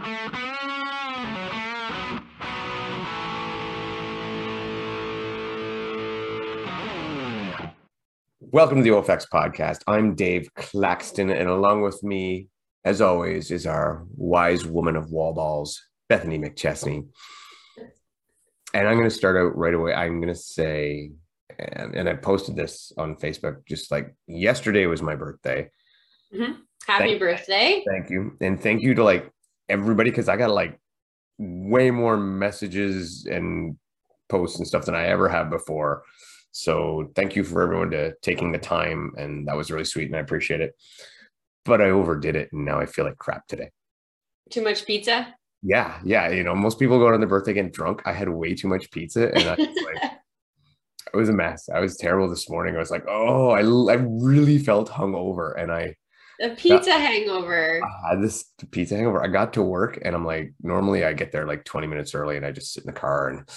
Welcome to the OFX podcast. I'm Dave Claxton, and along with me, as always, is our wise woman of wall balls, Bethany McChesney. And I'm going to start out right away. I'm going to say, and, and I posted this on Facebook just like yesterday was my birthday. Mm-hmm. Happy Thank- birthday. Thank you. And thank you to like everybody because I got like way more messages and posts and stuff than I ever have before. So thank you for everyone to taking the time. And that was really sweet and I appreciate it. But I overdid it and now I feel like crap today. Too much pizza? Yeah. Yeah. You know, most people go on their birthday getting drunk. I had way too much pizza and I was like, it was a mess. I was terrible this morning. I was like, oh, I, I really felt hungover and I A pizza hangover. I had this pizza hangover. I got to work and I'm like, normally I get there like 20 minutes early and I just sit in the car and,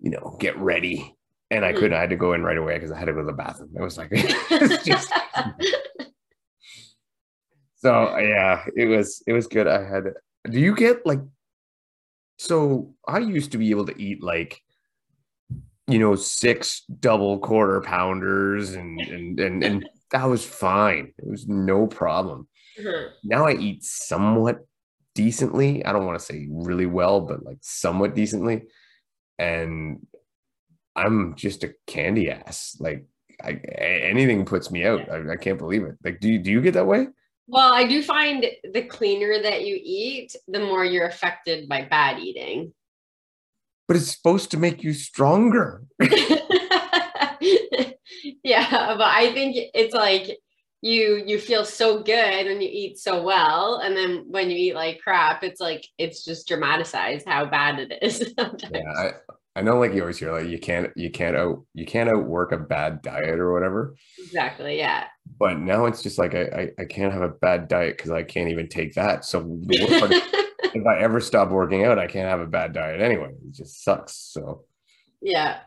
you know, get ready. And I Mhm. couldn't, I had to go in right away because I had to go to the bathroom. It was like, it's just, so yeah, it was, it was good. I had, do you get like, so I used to be able to eat like, you know, six double quarter pounders and, and, and, and that was fine. It was no problem Mhm. now I eat somewhat decently. I don't want to say really well, but like somewhat decently. And I'm just a candy ass. Like I, anything puts me out. I, I can't believe it. Like, do you, do you get that way? Well, I do find the cleaner that you eat, the more you're affected by bad eating. But it's supposed to make you stronger. yeah, but I think it's like you you feel so good when you eat so well, and then when you eat like crap, it's like it's just dramatized how bad it is. sometimes. Yeah, I, I know. Like you always hear, like you can't you can't out you can't outwork a bad diet or whatever. exactly. Yeah. But now it's just like I I, I can't have a bad diet because I can't even take that. So the worst part is if I ever stop working out, I can't have a bad diet anyway. It just sucks. So yeah.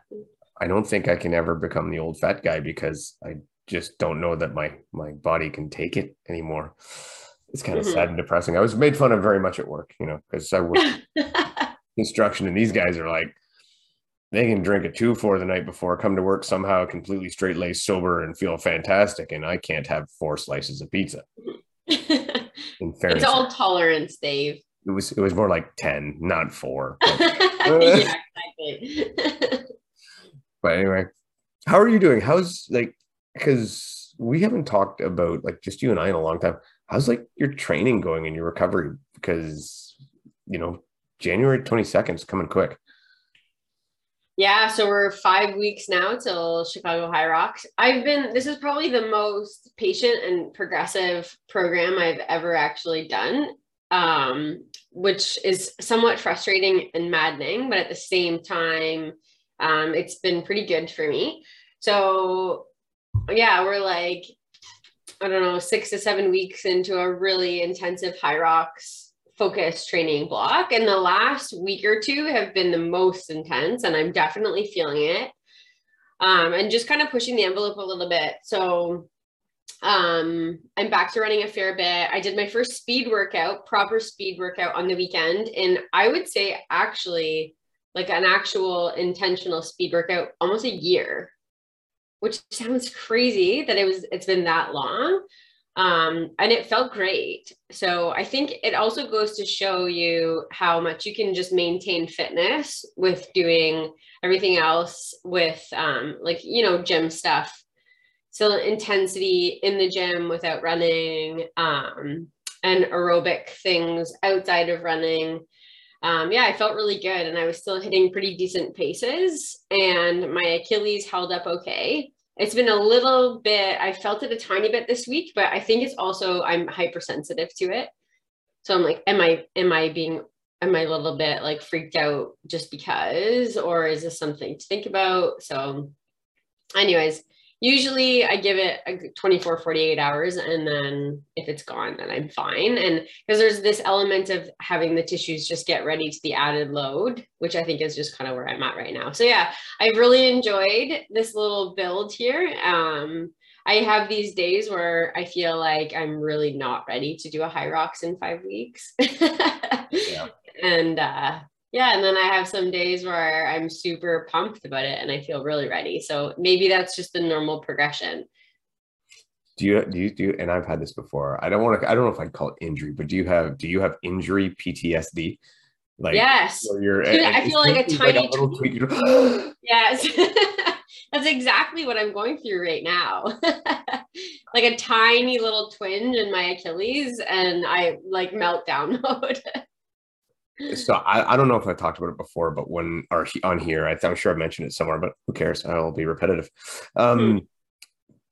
I don't think I can ever become the old fat guy because I just don't know that my my body can take it anymore. It's kind of Mhm. sad and depressing. I was made fun of very much at work, you know, because I work construction and these guys are like they can drink a two for the night before, come to work somehow completely straight laced, sober, and feel fantastic, and I can't have four slices of pizza. In fairness, it's all tolerance, Dave. it was it was more like ten, not four. But- yeah, exactly. But anyway how are you doing? How's like because we haven't talked about like just you and i in a long time. How's like your training going and your recovery? Because you know january 22nd is coming quick. Yeah, so we're five weeks now till Chicago Hyrox. I've been, this is probably the most patient and progressive program I've ever actually done, um, which is somewhat frustrating and maddening, but at the same time, um, it's been pretty good for me. So, yeah, we're like, I don't know, six to seven weeks into a really intensive Hyrox focus training block. And the last week or two have been the most intense and i'm definitely feeling it. Um, and just kind of pushing the envelope a little bit. So um, i'm back to running a fair bit. I did my first speed workout proper speed workout on the weekend. And i would say actually like an actual intentional speed workout almost a year which sounds crazy that it was it's been that long um, and it felt great. So I think it also goes to show you how much you can just maintain fitness with doing everything else with um, like you know gym stuff. So intensity in the gym without running um, and aerobic things outside of running. Um, yeah, I felt really good and I was still hitting pretty decent paces and my Achilles held up okay. It's been a little bit i felt it a tiny bit this week but i think it's also i'm hypersensitive to it. So i'm like am i am i being am i a little bit like freaked out just because or is this something to think about? So anyways usually i give it a 24 48 hours and then if it's gone then i'm fine and because there's this element of having the tissues just get ready to the added load which i think is just kind of where i'm at right now so yeah I've really enjoyed this little build here. Um, I have these days where I feel like I'm really not ready to do a Hyrox in five weeks. yeah. And uh, yeah, and then I have some days where I'm super pumped about it and I feel really ready. So maybe that's just the normal progression. Do you do you do and I've had this before. I don't want to I don't know if I'd call it injury, but do you have do you have injury PTSD? Like yes, you're, I feel like a tiny like a tweak. yes, that's exactly what I'm going through right now. like a tiny little twinge in my Achilles, and I like meltdown mode. So I, I don't know if I talked about it before, but when or on here, I, am sure I've mentioned it somewhere, but who cares? I'll be repetitive. Um, hmm.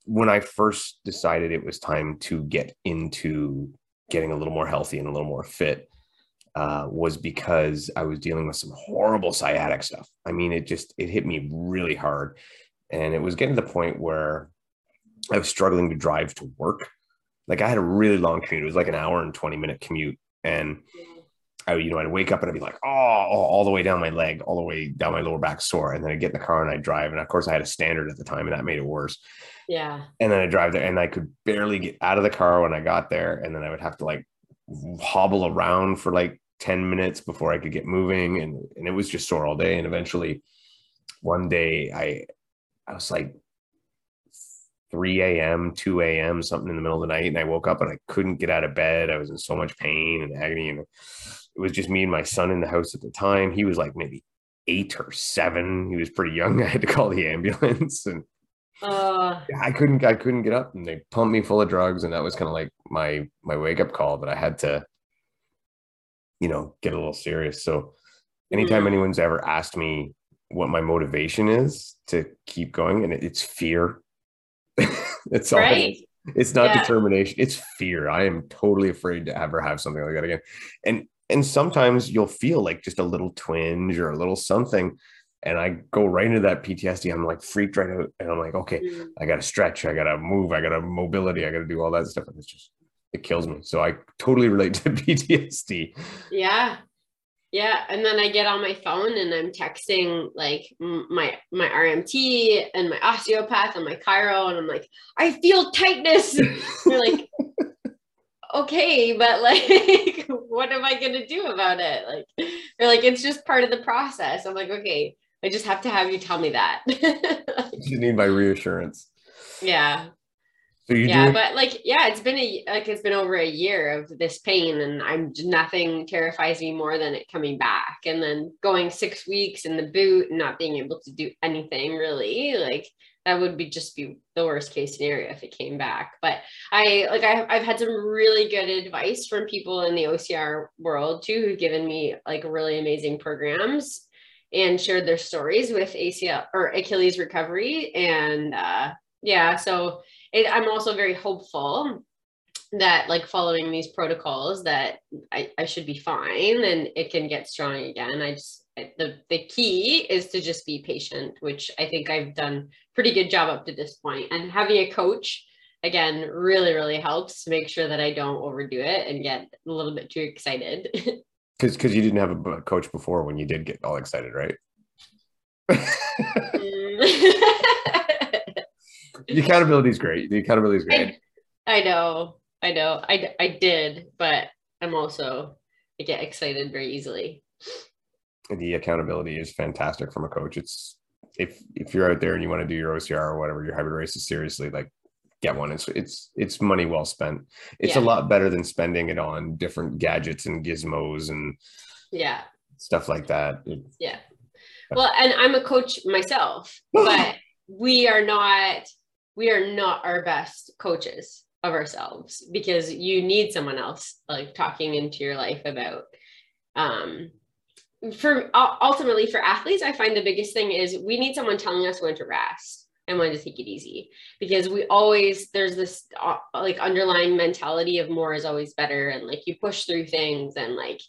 When I first decided it was time to get into getting a little more healthy and a little more fit, uh, was because I was dealing with some horrible sciatic stuff. I mean, it just it hit me really hard, and it was getting to the point where I was struggling to drive to work. Like I had a really long commute; it was like an hour and twenty minute commute, and I, you know, I'd wake up and I'd be like, oh, oh, all the way down my leg, all the way down my lower back sore, and then I'd get in the car and I'd drive, and of course I had a standard at the time, and that made it worse. Yeah. And then I drive there, and I could barely get out of the car when I got there, and then I would have to like hobble around for like 10 minutes before I could get moving. And, and it was just sore all day. And eventually one day I, I was like 3 a.m., 2 a.m., something in the middle of the night. And I woke up and I couldn't get out of bed. I was in so much pain and agony. And it was just me and my son in the house at the time. He was like maybe eight or seven. He was pretty young. I had to call the ambulance and uh, I couldn't I couldn't get up and they pumped me full of drugs and that was kind of like my my wake up call that I had to you know, get a little serious. So anytime mm-hmm. anyone's ever asked me what my motivation is to keep going, and it's fear. it's all right. it's not yeah. determination, it's fear. I am totally afraid to ever have something like that again. And and sometimes you'll feel like just a little twinge or a little something. And I go right into that PTSD. I'm like freaked right out. And I'm like, okay, mm. I gotta stretch, I gotta move, I gotta mobility, I gotta do all that stuff. And it's just it kills me. So I totally relate to PTSD. Yeah. Yeah, and then I get on my phone and I'm texting like my my RMT and my osteopath and my chiro, and I'm like, I feel tightness. They're like, okay, but like, what am I gonna do about it? Like, they're like, it's just part of the process. I'm like, okay, I just have to have you tell me that. you need my reassurance. Yeah, so you yeah, but like, yeah, it's been a like it's been over a year of this pain, and I'm nothing terrifies me more than it coming back, and then going six weeks in the boot and not being able to do anything really. Like that would be just be the worst case scenario if it came back. But I like I, I've had some really good advice from people in the OCR world too, who've given me like really amazing programs and shared their stories with ACL or Achilles recovery, and uh, yeah, so it, I'm also very hopeful that like following these protocols that I, I should be fine and it can get strong again. I just the the key is to just be patient, which I think I've done pretty good job up to this point. And having a coach again really really helps to make sure that I don't overdo it and get a little bit too excited. Because because you didn't have a coach before when you did get all excited, right? the accountability is great. The accountability is great. I, I, know. I know. I, I did, but I'm also, I get excited very easily. The accountability is fantastic from a coach. It's, if, if you're out there and you want to do your OCR or whatever, your hybrid races seriously, like get one. It's, it's, it's money well spent. It's yeah. a lot better than spending it on different gadgets and gizmos and yeah, stuff like that. yeah. Well, and I'm a coach myself, but we are not we are not our best coaches of ourselves because you need someone else like talking into your life about um for ultimately for athletes i find the biggest thing is we need someone telling us when to rest and when to take it easy because we always there's this uh, like underlying mentality of more is always better and like you push through things and like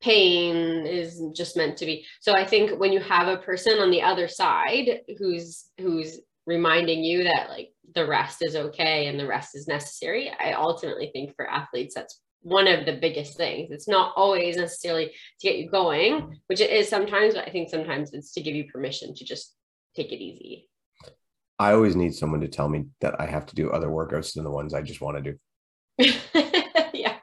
pain is just meant to be so i think when you have a person on the other side who's who's reminding you that like the rest is okay and the rest is necessary. I ultimately think for athletes, that's one of the biggest things. It's not always necessarily to get you going, which it is sometimes, but I think sometimes it's to give you permission to just take it easy. I always need someone to tell me that I have to do other workouts than the ones I just want to do. yeah.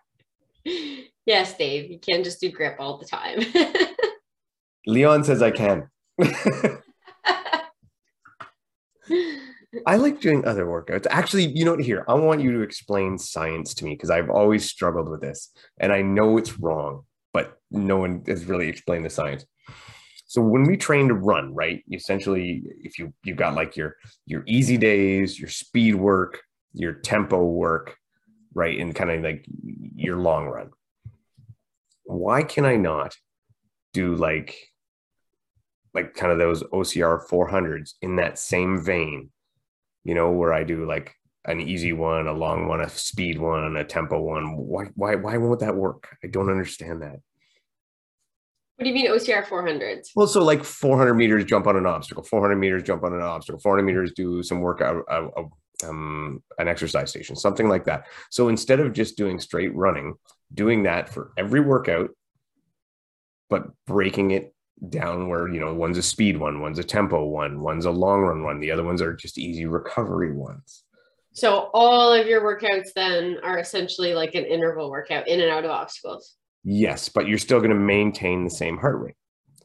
Yes, Dave. You can't just do grip all the time. Leon says I can. I like doing other workouts. Actually, you know what? Here, I want you to explain science to me because I've always struggled with this and I know it's wrong, but no one has really explained the science. So when we train to run, right? Essentially, if you you've got like your your easy days, your speed work, your tempo work, right? And kind of like your long run. Why can I not do like like kind of those OCR 400s in that same vein you know, where I do like an easy one, a long one, a speed one, a tempo one. Why, why, why won't that work? I don't understand that. What do you mean OCR 400s? Well, so like 400 meters jump on an obstacle, 400 meters jump on an obstacle, 400 meters do some work uh, uh, um, an exercise station, something like that. So instead of just doing straight running, doing that for every workout, but breaking it down where you know one's a speed one one's a tempo one one's a long run one the other ones are just easy recovery ones so all of your workouts then are essentially like an interval workout in and out of obstacles yes but you're still going to maintain the same heart rate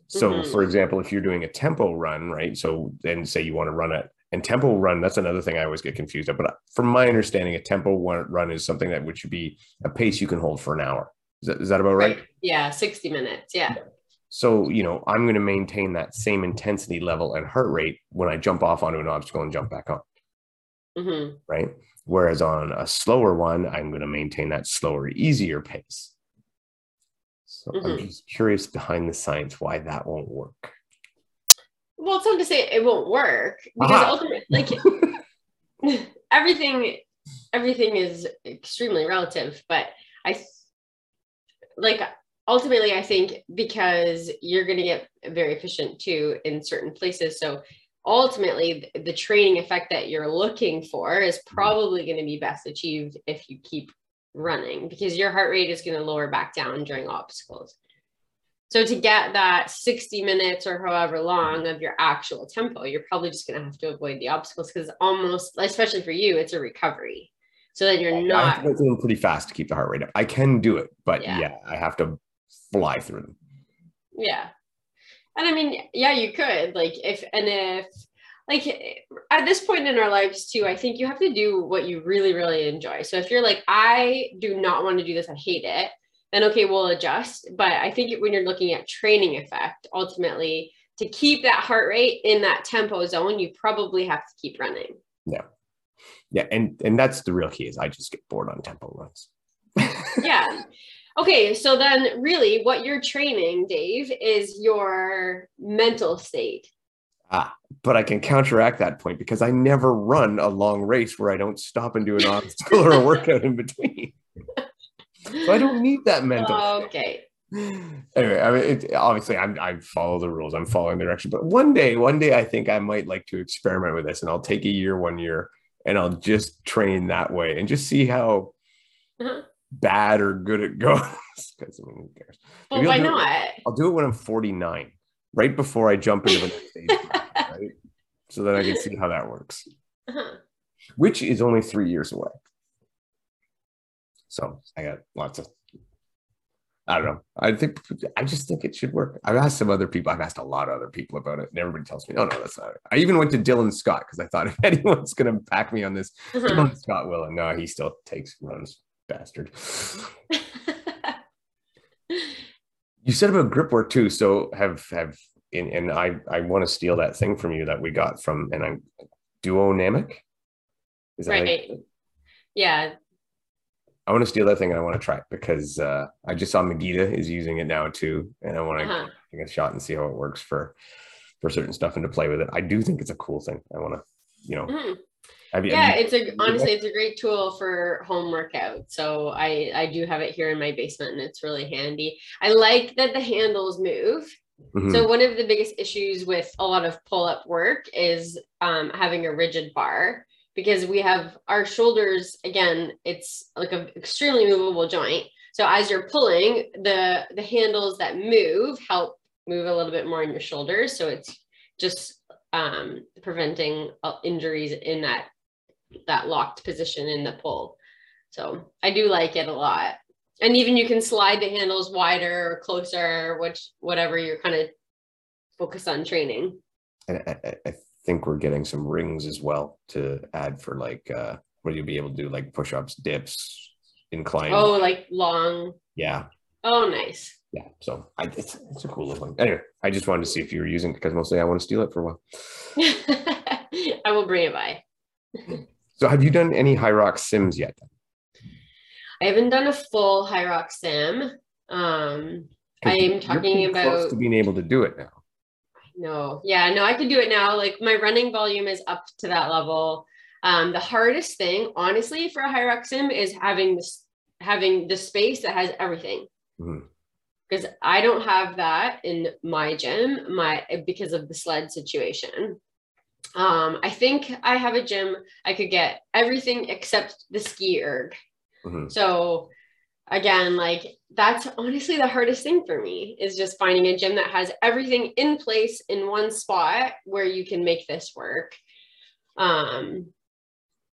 so mm-hmm. for example if you're doing a tempo run right so then say you want to run it and tempo run that's another thing i always get confused at but from my understanding a tempo run is something that would should be a pace you can hold for an hour is that, is that about right? right? yeah 60 minutes yeah so, you know, I'm going to maintain that same intensity level and heart rate when I jump off onto an obstacle and jump back on. Mm-hmm. Right. Whereas on a slower one, I'm going to maintain that slower, easier pace. So mm-hmm. I'm just curious behind the science why that won't work. Well, it's not to say it won't work because Aha. ultimately, like everything, everything is extremely relative. But I like ultimately i think because you're going to get very efficient too in certain places so ultimately the training effect that you're looking for is mm-hmm. probably going to be best achieved if you keep running because your heart rate is going to lower back down during obstacles so to get that 60 minutes or however long of your actual tempo you're probably just going to have to avoid the obstacles because almost especially for you it's a recovery so that you're not I have to go pretty fast to keep the heart rate up. I can do it, but yeah, yeah I have to fly through them. Yeah. And I mean, yeah, you could like if and if like at this point in our lives too, I think you have to do what you really, really enjoy. So if you're like, I do not want to do this, I hate it, then okay, we'll adjust. But I think when you're looking at training effect, ultimately to keep that heart rate in that tempo zone, you probably have to keep running. Yeah. Yeah. And and that's the real key is I just get bored on tempo runs. Yeah. Okay, so then really what you're training, Dave, is your mental state. Ah, but I can counteract that point because I never run a long race where I don't stop and do an obstacle or a workout in between. so I don't need that mental. Okay. Anyway, I mean, it, obviously, I'm I follow the rules. I'm following the direction. But one day, one day, I think I might like to experiment with this, and I'll take a year, one year, and I'll just train that way and just see how uh-huh bad or good at goes. Because I mean, who cares? Well, why not? It, I'll do it when I'm 49, right before I jump into the next stage, right? So that I can see how that works. Uh-huh. Which is only three years away. So I got lots of. I don't know. I think I just think it should work. I've asked some other people. I've asked a lot of other people about it, and everybody tells me, "Oh no, that's not it." I even went to Dylan Scott because I thought if anyone's going to back me on this, uh-huh. Dylan Scott will, and no, he still takes runs bastard. you said about grip work too. So have have and, and I I want to steal that thing from you that we got from and I'm duonamic. Is that right? Like, yeah. I want to steal that thing and I want to try it because uh, I just saw Magita is using it now too, and I want to uh-huh. take a shot and see how it works for for certain stuff and to play with it. I do think it's a cool thing. I want to, you know, mm-hmm. Have you, yeah, have you, it's a honestly, it's a great tool for home workout. So I I do have it here in my basement, and it's really handy. I like that the handles move. Mm-hmm. So one of the biggest issues with a lot of pull up work is um, having a rigid bar because we have our shoulders. Again, it's like an extremely movable joint. So as you're pulling, the the handles that move help move a little bit more in your shoulders. So it's just um, preventing uh, injuries in that that locked position in the pull. So I do like it a lot. And even you can slide the handles wider or closer, which whatever you're kind of focused on training. And I, I think we're getting some rings as well to add for like uh where you'll be able to do like push-ups, dips, incline. Oh, like long. Yeah. Oh, nice. Yeah. So I, it's, it's a cool little thing. Anyway, I just wanted to see if you were using it because mostly I want to steal it for a while. I will bring it by. So have you done any Hyrox sims yet? I haven't done a full Hyrox sim. Um, I am talking about to being able to do it now. No, yeah, no, I can do it now. Like my running volume is up to that level. Um, the hardest thing, honestly, for a Hyrox sim is having this having the space that has everything. Because mm-hmm. I don't have that in my gym, my because of the sled situation. Um, I think I have a gym I could get everything except the ski erg. Mm-hmm. So again, like that's honestly the hardest thing for me is just finding a gym that has everything in place in one spot where you can make this work. Um,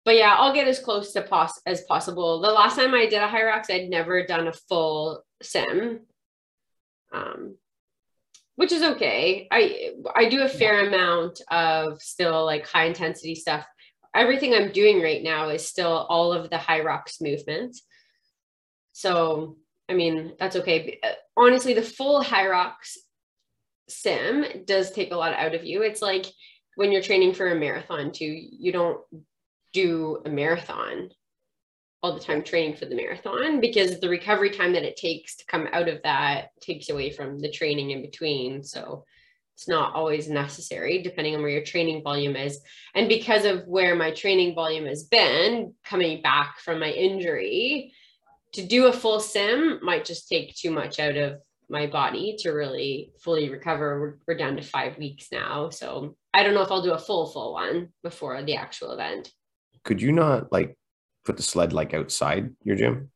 but yeah, I'll get as close to pos- as possible. The last time I did a Hyrox, I'd never done a full sim. Um, which is okay. I I do a fair amount of still like high intensity stuff. Everything I'm doing right now is still all of the Hyrox movement. So I mean that's okay. Uh, honestly, the full Hyrox sim does take a lot out of you. It's like when you're training for a marathon too. You don't do a marathon all the time training for the marathon because the recovery time that it takes to come out of that takes away from the training in between. So it's not always necessary depending on where your training volume is. And because of where my training volume has been coming back from my injury, to do a full sim might just take too much out of my body to really fully recover. We're, we're down to five weeks now. So I don't know if I'll do a full, full one before the actual event. Could you not like put the sled like outside your gym?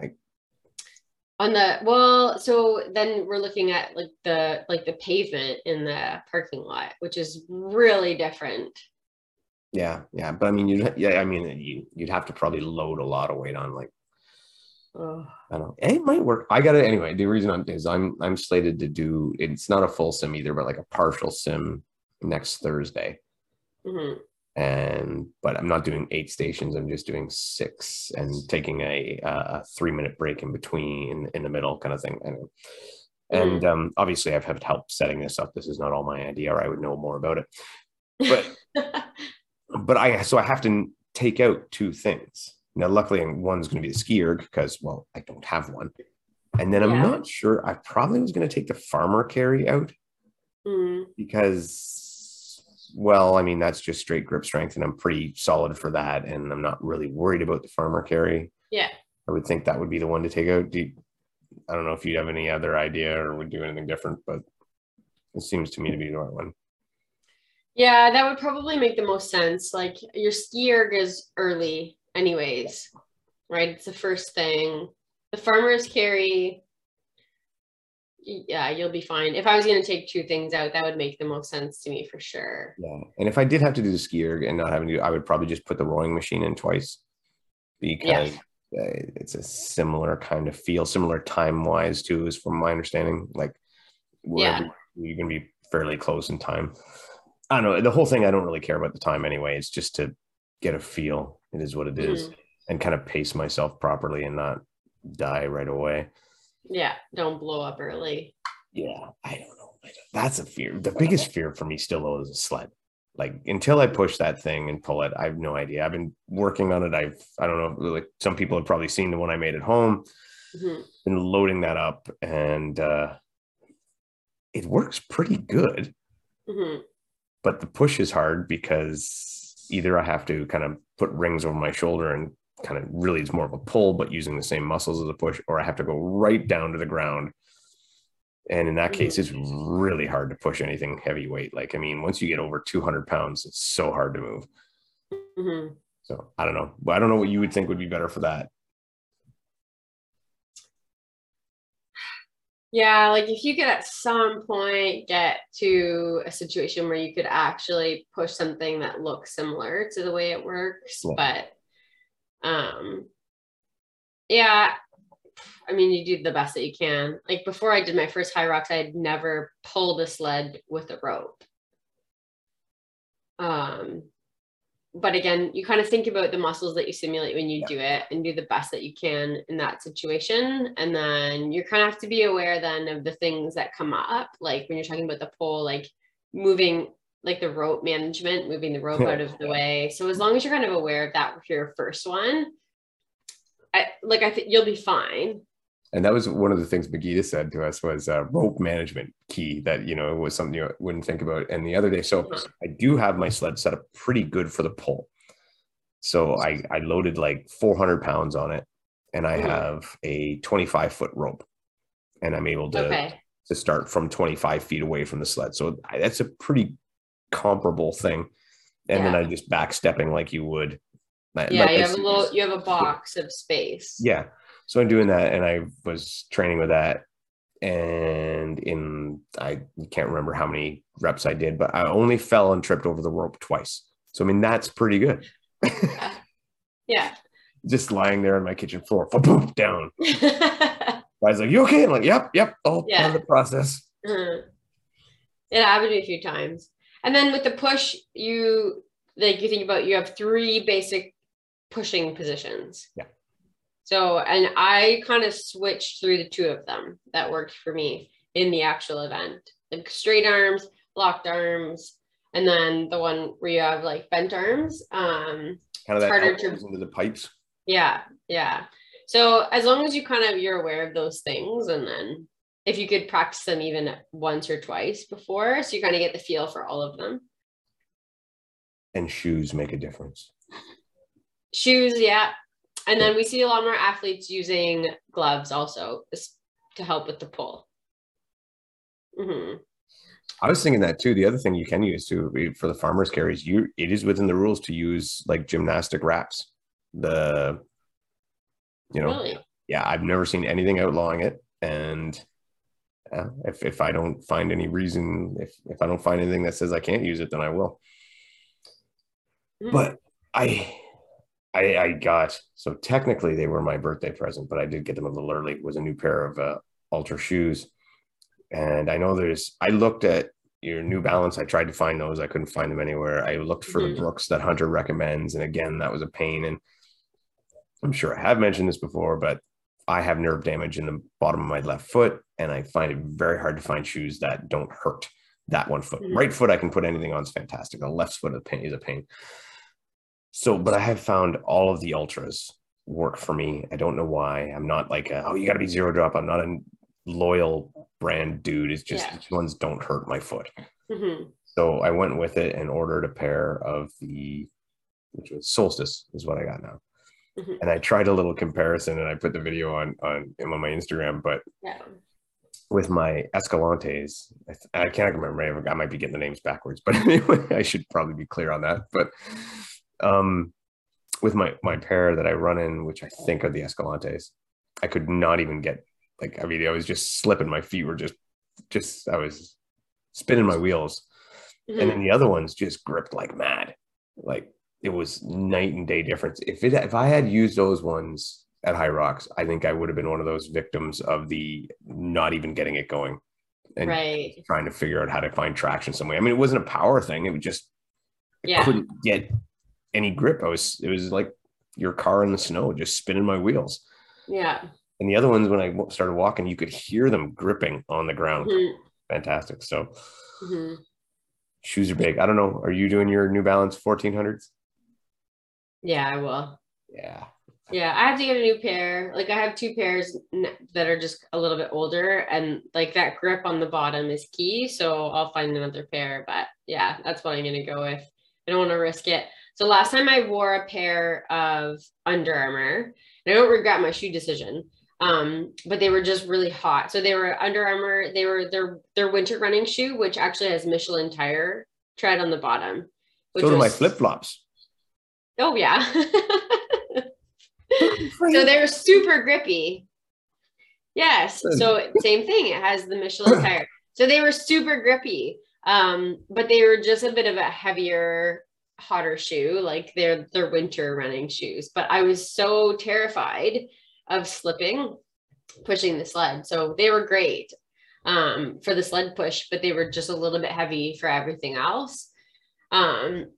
Like on the well, so then we're looking at like the like the pavement in the parking lot, which is really different. Yeah, yeah, but I mean, you yeah, I mean, you you'd have to probably load a lot of weight on like. I don't know. It might work. I got it anyway. The reason I'm is I'm I'm slated to do. It's not a full sim either, but like a partial sim next Thursday. Mm-hmm and but i'm not doing eight stations i'm just doing six and taking a, a three minute break in between in, in the middle kind of thing and, and mm. um, obviously i've had help setting this up this is not all my idea or i would know more about it. But but i so i have to take out two things. Now luckily one's going to be the ski erg because well i don't have one. And then i'm not sure i probably was going to take the farmer carry out mm. because well, I mean, that's just straight grip strength, and I'm pretty solid for that. And I'm not really worried about the farmer carry. Yeah. I would think that would be the one to take out. Do you, I don't know if you have any other idea or would do anything different, but it seems to me to be the right one. Yeah, that would probably make the most sense. Like your ski erg is early, anyways, right? It's the first thing. The farmer's carry, yeah, you'll be fine. If I was going to take two things out, that would make the most sense to me for sure. Yeah. And if I did have to do the ski erg and not having to, I would probably just put the rowing machine in twice because yeah. it's a similar kind of feel, similar time wise too, is from my understanding. Like, yeah, you're going to be fairly close in time. I don't know. The whole thing, I don't really care about the time anyway. It's just to get a feel. It is what it is, mm. and kind of pace myself properly and not die right away. Yeah, don't blow up early. Yeah, I don't know. That's a fear. The biggest fear for me still is a sled. Like until I push that thing and pull it, I have no idea. I've been working on it. I've I don't know. Like some people have probably seen the one I made at home. Mm-hmm. Been loading that up, and uh, it works pretty good. Mm-hmm. But the push is hard because either I have to kind of put rings over my shoulder and kind of really it's more of a pull, but using the same muscles as a push, or I have to go right down to the ground. And in that mm-hmm. case, it's really hard to push anything heavyweight. Like, I mean, once you get over 200 pounds, it's so hard to move. Mm-hmm. So I don't know. I don't know what you would think would be better for that. Yeah, like if you could at some point get to a situation where you could actually push something that looks similar to the way it works, Yeah. but um yeah, I mean you do the best that you can. Like before I did my first Hyrox, I had never pulled a sled with a rope. Um but again, you kind of think about the muscles that you simulate when you Yeah. do it and do the best that you can in that situation. And then you kind of have to be aware then of the things that come up, like when you're talking about the pole, like moving like the rope management, moving the rope out of the way. So as long as you're kind of aware of that for your first one, I like I think you'll be fine. And that was one of the things Megita said to us was uh, rope management key that, you know, it was something you wouldn't think about. And the other day, so Mhm. I do have my sled set up pretty good for the pull. So I, I loaded like 400 pounds on it and I have a 25 foot rope and I'm able to, Okay. to start from 25 feet away from the sled. So that's a pretty comparable thing. And then I'm just backstepping like you would. Yeah, you have a little you have a box of space. yeah. So I'm doing that and I was training with that. And in I can't remember how many reps I did, but I only fell and tripped over the rope twice. So I mean that's pretty good. Yeah. Just lying there on my kitchen floor, boom, down. I was like, "You okay?" I'm like, "Yep, yep, all part Yeah. of the process." Uh-huh. It happened to me a few times. And then with the push, you like you think about you have three basic pushing positions. Yeah. So and I kind of switched through the two of them that worked for me in the actual event. Like straight arms, locked arms, and then the one where you have like bent arms. Um Kind of that harder to- into the pipes. yeah, yeah. So as long as you kind of you're aware of those things, and then if you could practice them even once or twice before, so you kind of get the feel for all of them. And shoes make a difference. Shoes, yeah. And then we see a lot more athletes using gloves also to help with the pull. hmm I was thinking that too. The other thing you can use too for the farmers carries, you it is within the rules to use like gymnastic wraps. The you know, Really? yeah, I've never seen anything outlawing it. And uh, if if I don't find any reason, if if I don't find anything that says I can't use it, then I will. Mhm. But I I I got so technically they were my birthday present, but I did get them a little early. It was a new pair of uh, Altra shoes. And I know there's I looked at your New Balance. I tried to find those. I couldn't find them anywhere. I looked for Mhm. the Brooks that Hunter recommends. And again, that was a pain. And I'm sure I have mentioned this before, but I have nerve damage in the bottom of my left foot, and I find it very hard to find shoes that don't hurt that one foot. Mhm. Right foot, I can put anything on; it's fantastic. The left foot is a pain. Is a pain. So, but I have found all of the Altras work for me. I don't know why. I'm not like, a, oh, you got to be zero drop. I'm not a loyal brand dude. It's just Yeah. these ones don't hurt my foot. Mhm. So I went with it and ordered a pair of the, which was Solstice, is what I got now. Mhm. And I tried a little comparison, and I put the video on on on my Instagram. But Yeah. with my Escalantes, I, th- I can't remember. I might be getting the names backwards, but anyway, I should probably be clear on that. But um, with my my pair that I run in, which I think are the Escalantes, I could not even get like. I mean, I was just slipping. My feet were just just. I was spinning my wheels and Mhm. then the other ones just gripped like mad like it was night and day difference if it if i had used those ones at Hyrox i think i would have been one of those victims of the not even getting it going and right. trying to figure out how to find traction some way i mean it wasn't a power thing it was just i Yeah. couldn't get any grip i was it was like your car in the snow just spinning my wheels Yeah. and the other ones when I started walking you could hear them gripping on the ground Mhm. fantastic so Mhm. shoes are big i don't know are you doing your new balance 1400s Yeah, I will. yeah Yeah, I have to get a new pair. Like I have two pairs that are just a little bit older, and like that grip on the bottom is key. So I'll find another pair. But yeah, that's what I'm gonna go with. I don't want to risk it. So last time I wore a pair of Under Armour, and I don't regret my shoe decision. Um, but they were just really hot. So they were Under Armour. They were their their winter running shoe, which actually has Michelin tire tread on the bottom. Which so do my flip flops. Oh yeah. so they're super grippy Yes. So same thing. It has the Michelin tire. So they were super grippy. Um, but they were just a bit of a heavier, hotter shoe, like they're they're winter running shoes. But I was so terrified of slipping, pushing the sled. So they were great um, for the sled push, but they were just a little bit heavy for everything else. Um,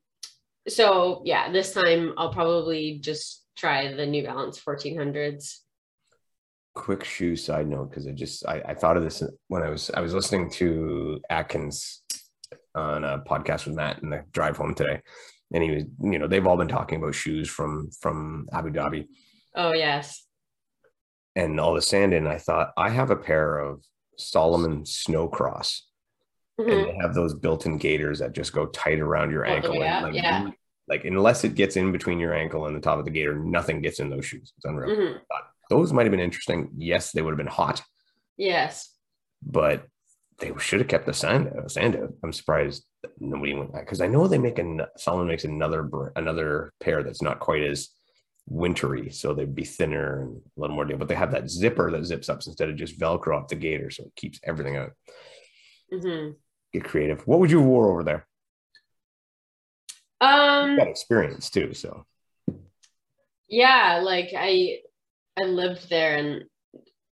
so yeah, this time I'll probably just try the New Balance 1400s. Quick shoe side note because I just I, I thought of this when I was I was listening to Atkins on a podcast with Matt in the drive home today, and he was you know they've all been talking about shoes from from Abu Dhabi. Oh yes. And all the sand in. I thought I have a pair of Salomon Snowcross. Mm-hmm. And they have those built-in gaiters that just go tight around your ankle. Yeah, and like, yeah. like unless it gets in between your ankle and the top of the gaiter, nothing gets in those shoes. It's unreal. Mhm. Those might have been interesting. Yes, they would have been hot, Yes. but they should have kept the sand out. Sand out. I'm surprised nobody went that because I know they make an Salomon makes another another pair that's not quite as wintry, so they'd be thinner and a little more deal. But they have that zipper that zips up instead of just Velcro up the gaiter, so it keeps everything out. hmm Get creative. What would you have wore over there? Um. You got experience too, so Yeah, like I I lived there and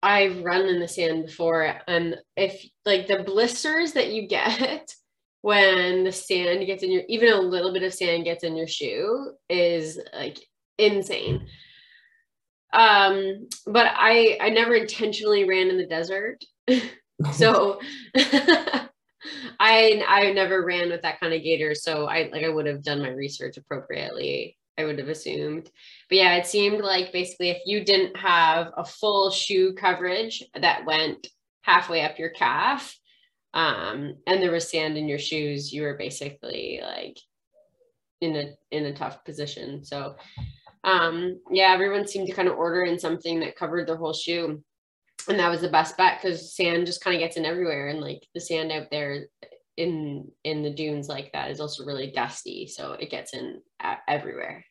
I've run in the sand before and if like the blisters that you get when the sand gets in your even a little bit of sand gets in your shoe is like insane. Um but I I never intentionally ran in the desert. so I I never ran with that kind of gaiter so I like I would have done my research appropriately I would have assumed. But yeah it seemed like basically if you didn't have a full shoe coverage that went halfway up your calf um and there was sand in your shoes you were basically like in a in a tough position. So um yeah everyone seemed to kind of order in something that covered their whole shoe and that was the best bet because sand just kind of gets in everywhere and like the sand out there in in the dunes like that is also really dusty so it gets in everywhere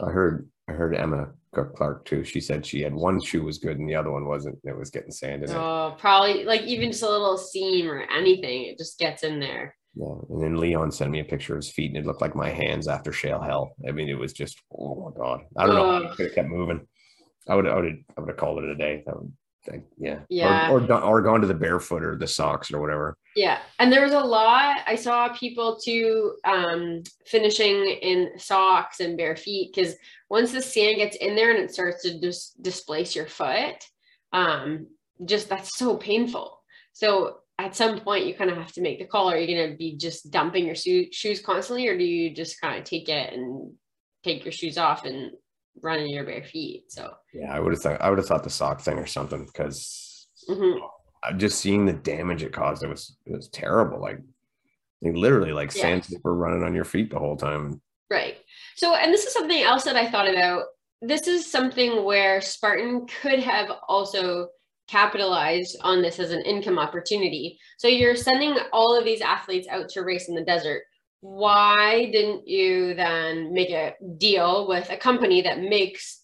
I heard I heard Emma Clark too. She said she had one shoe was good and the other one wasn't. It was getting sand in it. oh probably like even just a little seam or anything it just gets in there Yeah. And then Leon sent me a picture of his feet and it looked like my hands after shale hell. I mean, it was just oh my god. I don't know. I could have kept moving. I would I would I would have called it a day. That would yeah. Yeah. Or, or gone- or gone to the barefoot or the socks or whatever. yeah and there was a lot i saw people too um finishing in socks and bare feet because once the sand gets in there and it starts to just displace your foot um just that's so painful so at some point you kind of have to make the call are you going to be just dumping your shoe- shoes constantly or do you just kind of take it and take your shoes off and run in your bare feet so Yeah, I would have thought I would have thought the sock thing or something because mhm. I'm just seeing the damage it caused. It was it was terrible. Like, like literally like Yeah. sandpaper running on your feet the whole time. Right. So, and this is something else that I thought about. This is something where Spartan could have also capitalized on this as an income opportunity. So, you're sending all of these athletes out to race in the desert. Why didn't you then make a deal with a company that makes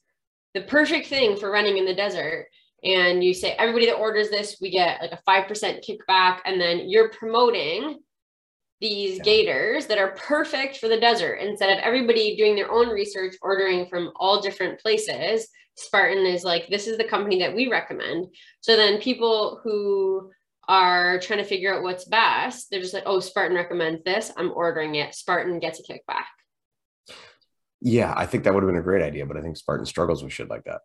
the perfect thing for running in the desert? And you say, everybody that orders this, we get like a 5% kickback. And then you're promoting these Yeah. gaiters that are perfect for the desert instead of everybody doing their own research ordering from all different places spartan is like this is the company that we recommend so then people who are trying to figure out what's best. They're just like oh spartan recommends this. I'm ordering it. Spartan gets a kickback. Yeah, I think that would have been a great idea, but I think Spartan struggles with shit like that.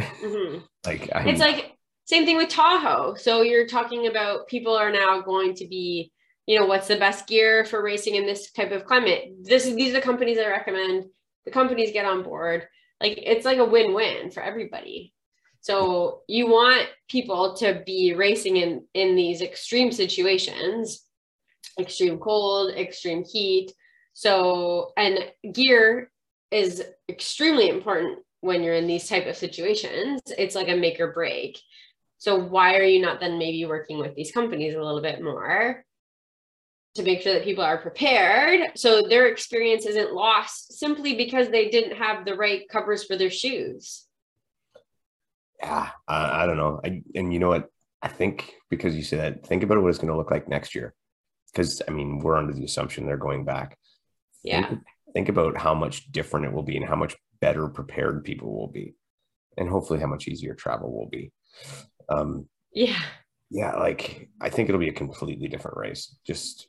Mhm. Like, I, it's like same thing with tahoe. So you're talking about people are now going to be you know what's the best gear for racing in this type of climate? This is these are the companies i recommend. The companies get on board. Like it's like a win-win for everybody so you want people to be racing in in these extreme situations extreme cold extreme heat. So and gear is extremely important when you're in these type of situations. It's like a make or break. So why are you not then maybe working with these companies a little bit more to make sure that people are prepared? So their experience isn't lost simply because they didn't have the right covers for their shoes Yeah, I, I don't know. I, and you know what? I think because you said that, think about what it's going to look like next year. Because I mean, we're under the assumption they're going back. Yeah. Think, think about how much different it will be and how much better prepared people will be, and hopefully how much easier travel will be. Um, Yeah. yeah, like I think it'll be a completely different race. Just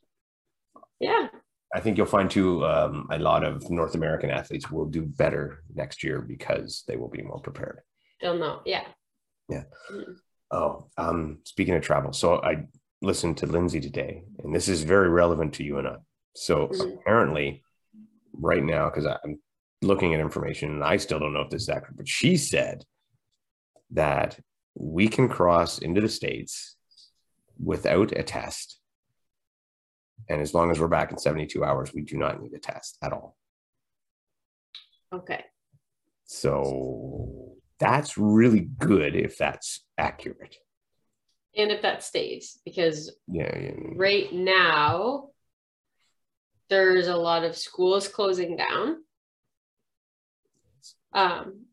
Yeah. I think you'll find too um, a lot of North American athletes will do better next year because they will be more prepared. They'll know. Yeah. Yeah. Oh, um, speaking of travel, so I listened to Lindsay today, and this is very relevant to you and I. So Mhm. apparently, right now, because I'm looking at information, and I still don't know if this is accurate, but she said that we can cross into the states without a test, and as long as we're back in 72 hours, we do not need a test at all. Okay. So that's really good if that's accurate. And if that stays, because Yeah, yeah. right now there's a lot of schools closing down um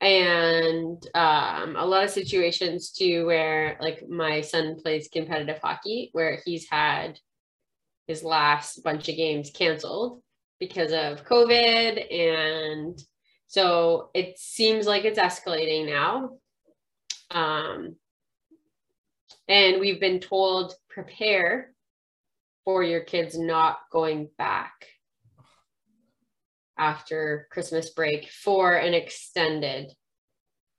and um a lot of situations too where like my son plays competitive hockey where he's had his last bunch of games canceled because of covid and so it seems like it's escalating now um and we've been told prepare for your kids not going back after Christmas break for an extended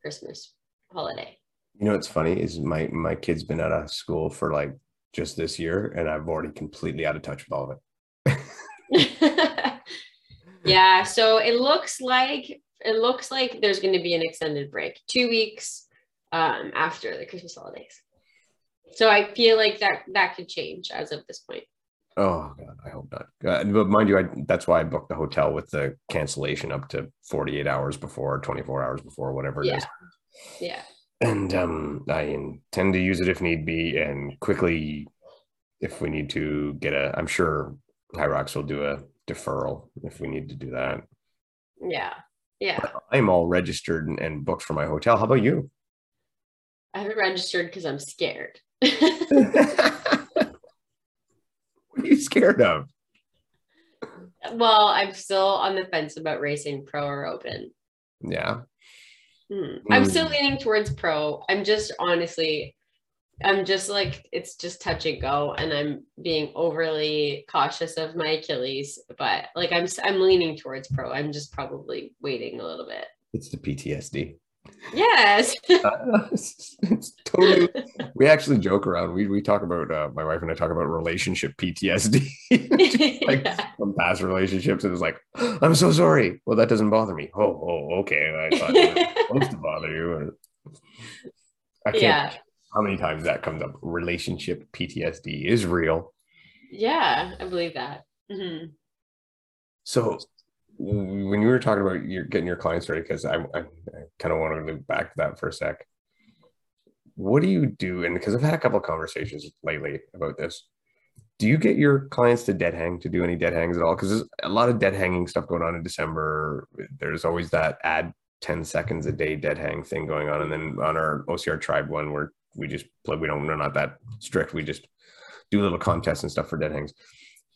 Christmas holiday. You know what's funny is my my kid's been out of school for like just this year, and I've already completely out of touch with all of it. yeah, so it looks like it looks like there's going to be an extended break, two weeks um, after the Christmas holidays. So I feel like that that could change as of this point. Oh God, I hope not. Uh, but mind you, I, that's why I booked the hotel with the cancellation up to 48 hours before, 24 hours before, whatever it is. Yeah. Yeah. And um, I intend to use it if need be, and quickly if we need to get a. I'm sure Hyrox will do a deferral if we need to do that. Yeah. Yeah. I'm all registered and, and booked for my hotel. How about you? I haven't registered because I'm scared. what are you scared of? well, I'm still on the fence about racing pro or open. Yeah. Hmm. I'm still Mm. leaning towards pro. I'm just honestly, I'm just like, it's just touch and go. And I'm being overly cautious of my Achilles, but like I'm, I'm leaning towards pro. I'm just probably waiting a little bit. It's the PTSD. Yes. it's, it's totally. We actually joke around. We we talk about uh, my wife and I talk about relationship PTSD, like Yeah. from past relationships. And it's like, I'm so sorry. Well, that doesn't bother me. Oh, oh, okay. I thought it was supposed to bother you. I can't. Yeah. How many times that comes up? Relationship PTSD is real. yeah, I believe that. hmm So when you were talking about your getting your clients ready, because I, I, I kind of want to loop back to that for a sec. What do you do? And because I've had a couple of conversations lately about this. Do you get your clients to dead hang to do any dead hangs at all? Because there's a lot of dead hanging stuff going on in December. There's always that add 10 seconds a day dead hang thing going on. And then on our OCR tribe one, where we just play, we don't, we're not that strict. We just do little contests and stuff for dead hangs.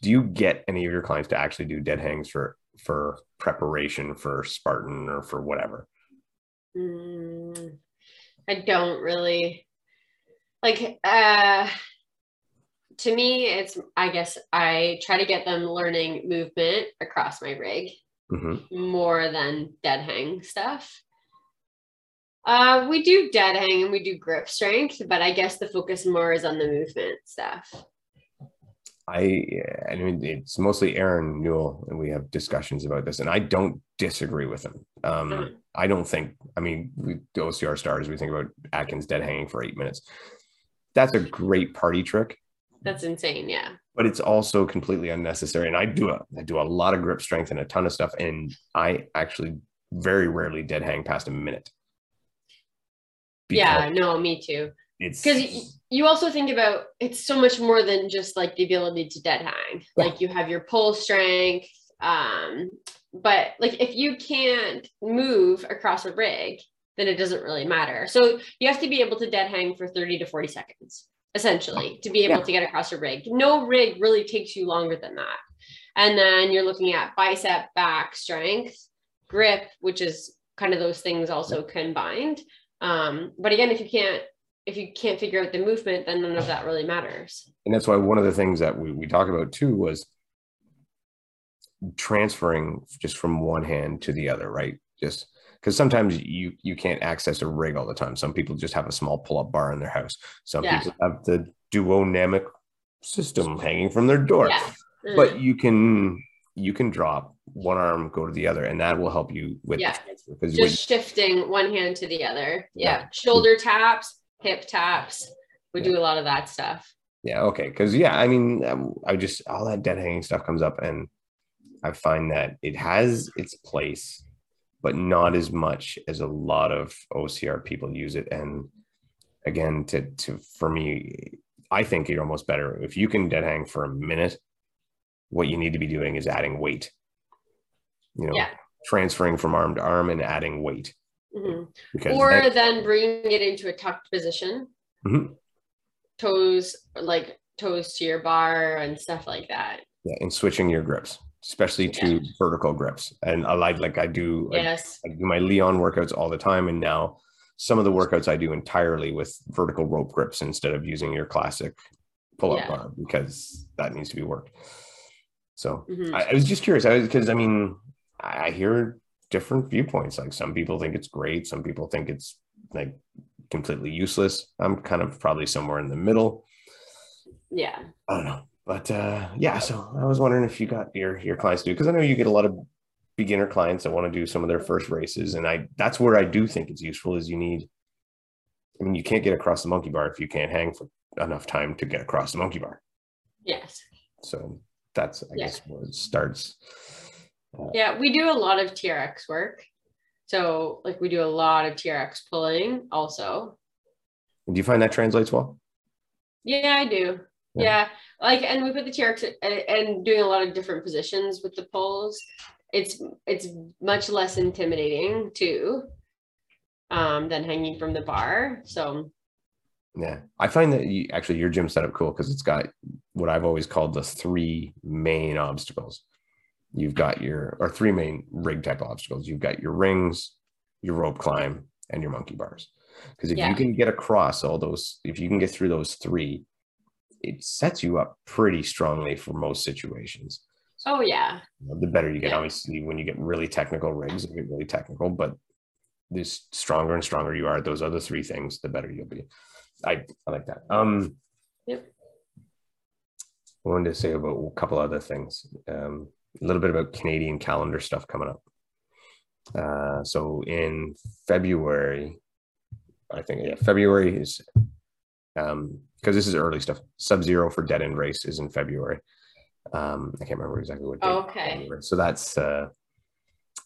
Do you get any of your clients to actually do dead hangs for for preparation for Spartan or for whatever? Mm, I don't really like uh to me it's I guess I try to get them learning movement across my rig hmm more than dead hang stuff. Uh we do dead hang and we do grip strength, but I guess the focus more is on the movement stuff. I I mean it's mostly Aaron Newell, and we have discussions about this, and I don't disagree with him. Um, Mhm. I don't think. I mean, we the OCR stars. We think about Atkins dead hanging for eight minutes. That's a great party trick, That's insane, yeah. but it's also completely unnecessary. And I do a I do a lot of grip strength and a ton of stuff, and I actually very rarely dead hang past a minute. Yeah, no, me too. it's because you also think about it's so much more than just like the ability to dead hang Yeah. like you have your pull strength um but like if you can't move across a rig then it doesn't really matter. So you have to be able to dead hang for 30 to 40 seconds, essentially, to be able Yeah. to get across a rig. No rig really takes you longer than that. And then you're looking at bicep, back strength, grip, which is kind of those things also combined. Um, but again, if you can't if you can't figure out the movement, then none of that really matters. and that's why one of the things that we, we talk about too was transferring just from one hand to the other right just because sometimes you you can't access a rig all the time some people just have a small pull-up bar in their house some Yeah. people have the duonamic system hanging from their door Yeah. Mm. but you can you can drop one arm go to the other and that will help you with Yeah. because just shifting one hand to the other. Yeah. Yeah. Shoulder taps, hip taps. We Yeah. do a lot of that stuff. Yeah. Okay. Because yeah, I mean, um, I just all that dead hanging stuff comes up, and I find that it has its place, but not as much as a lot of OCR people use it. And again, to to for me, I think you're almost better if you can dead hang for a minute. What you need to be doing is adding weight. You know, Yeah. transferring from arm to arm and adding weight Mhm. Or then- then bringing it into a tucked position, Mhm. toes like toes to your bar and stuff like that. yeah, and switching your grips, especially to vertical grips. And I like like I do Yes. I do my Leon workouts all the time, and now some of the workouts I do entirely with vertical rope grips instead of using your classic pull-up Yeah. bar because that needs to be worked. So Mhm. I, I was just curious, I was because I mean I, I hear different viewpoints. Like some people think it's great, some people think it's like completely useless. I'm kind of probably somewhere in the middle. Yeah. I don't know, but uh, yeah. So I was wondering if you got your your clients do because I know you get a lot of beginner clients that want to do some of their first races, and I that's where I do think it's useful. Is you need, I mean, you can't get across the monkey bar if you can't hang for enough time to get across the monkey bar. Yes. So that's I Yeah. guess where it starts. Yeah. We do a lot of TRX work. So like we do a lot of TRX pulling also. Do you find that translates well? Yeah, I do. Yeah. Yeah. Like, and we put the TRX and, doing a lot of different positions with the poles. It's it's much less intimidating too, um, than hanging from the bar. So Yeah, I find that you, actually your gym setup cool because it's got what I've always called the three main obstacles. You've got your or three main rig type obstacles. You've got your rings, your rope climb, and your monkey bars. Because if Yeah. you can get across all those, if you can get through those three, it sets you up pretty strongly for most situations. oh yeah, The better you get, Yeah. obviously, when you get really technical rigs, you get really technical, but this stronger and stronger you are at those other three things, the better you'll be. I, I like that. Um, Yep. I wanted to say about a couple other things. Um, a little bit about Canadian calendar stuff coming up. Uh, so in February, I think yeah, February is um because this is early stuff. Sub Zero for Dead End Race is in February. Um, I can't remember exactly what. date. Okay. So that's uh,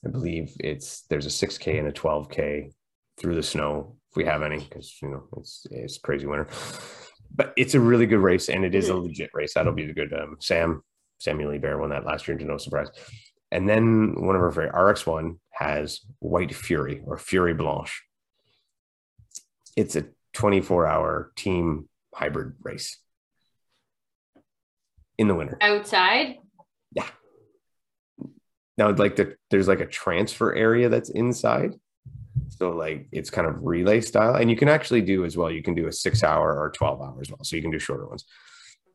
I believe it's there's a 6K and a 12K through the snow if we have any because you know it's it's crazy winter. But it's a really good race and it is a legit race. That'll be the good um, Sam Samuel Lee Bear won that last year to no surprise. And then one of our favorite RX1 has White Fury or Fury Blanche. It's a 24 hour team hybrid race in the winter. outside. Yeah. Now, like the there's like a transfer area that's inside. So like it's kind of relay style. And you can actually do as well. You can do a six hour or 12 hour as well. So you can do shorter ones.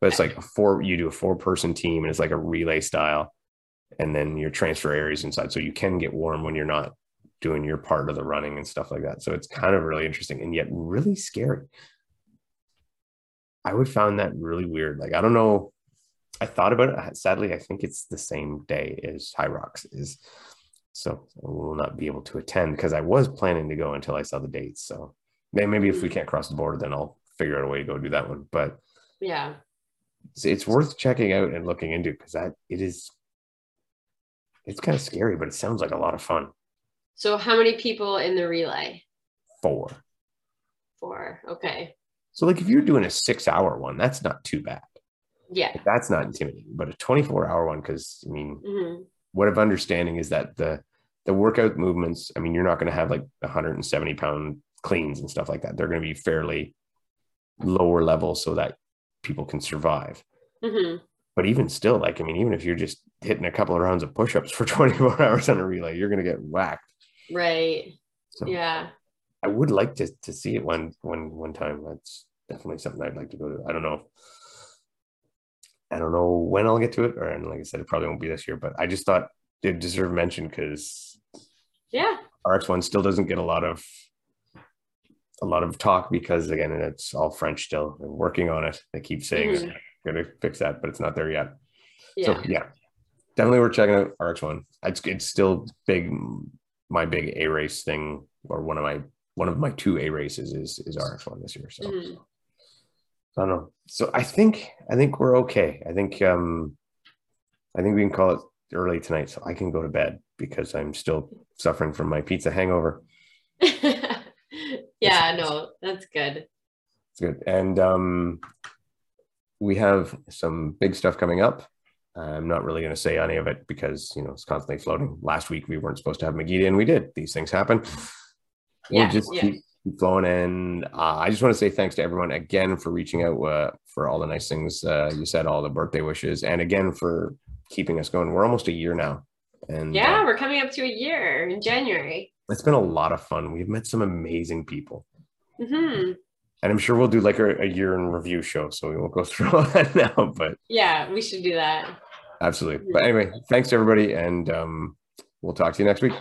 But it's like a four, you do a four person team and it's like a relay style. And then your transfer areas inside. So you can get warm when you're not doing your part of the running and stuff like that. So it's kind of really interesting and yet really scary. I would find that really weird. Like I don't know. I thought about it. Sadly, I think it's the same day as Hyrox is. So I will not be able to attend because I was planning to go until I saw the dates. So maybe if we mm. can't cross the border, then I'll figure out a way to go do that one. But Yeah. It's, it's worth checking out and looking into because that it is. It's kind of scary, but it sounds like a lot of fun. So how many people in the relay? Four. Four. Okay. So like if you're doing a six hour one, that's not too bad. Yeah. That's not intimidating. But a 24 hour one, because I mean, hmm what of understanding is that the the workout movements. I mean, you're not going to have like 170 pound cleans and stuff like that. They're going to be fairly lower level so that people can survive. hmm But even still, like I mean, even if you're just hitting a couple of rounds of push-ups for 24 hours on a relay, you're going to get whacked. Right. So Yeah. I would like to to see it one one one time. That's definitely something I'd like to go to. I don't know. I don't know when I'll get to it, or and like I said, it probably won't be this year. But I just thought it deserved mention because Yeah. RX one still doesn't get a lot of a lot of talk because again, it's all French still. They're working on it. They keep saying Mhm. they're going to fix that, but it's not there yet. Yeah. So yeah, definitely worth checking out RX one. It's it's still big. My big A race thing, or one of my one of my two A races is is RX one this year. So Mhm. I don't know. So I think I think we're okay. I think um I think we can call it early tonight, so I can go to bed because I'm still suffering from my pizza hangover. yeah. No, that's good. It's good. And um, we have some big stuff coming up. I'm not really going to say any of it because you know it's constantly floating. Last week we weren't supposed to have Megiddo, and we did. These things happen. Yeah, we'll just yeah. keep, flowing. And uh, I just want to say thanks to everyone again for reaching out uh, for all the nice things uh, you said, all the birthday wishes, and again for keeping us going. We're almost a year now, and Yeah, uh, we're coming up to a year in January. It's been a lot of fun. We've met some amazing people. hmm And I'm sure we'll do like a, a year in review show, so we won't go through all that now. But Yeah, we should do that. absolutely. But anyway, thanks to everybody, and um, we'll talk to you next week.